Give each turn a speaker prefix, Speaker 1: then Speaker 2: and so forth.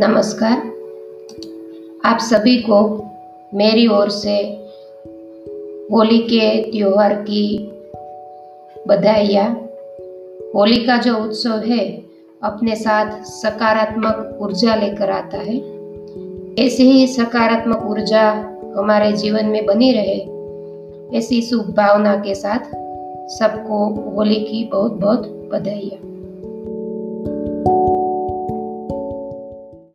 Speaker 1: नमस्कार। आप सभी को मेरी ओर से होली के त्योहार की बधाइयाँ। होली का जो उत्सव है, अपने साथ सकारात्मक ऊर्जा लेकर आता है। ऐसी ही सकारात्मक ऊर्जा हमारे जीवन में बनी रहे, ऐसी शुभ भावना के साथ सबको होली की बहुत बहुत बधाइयाँ।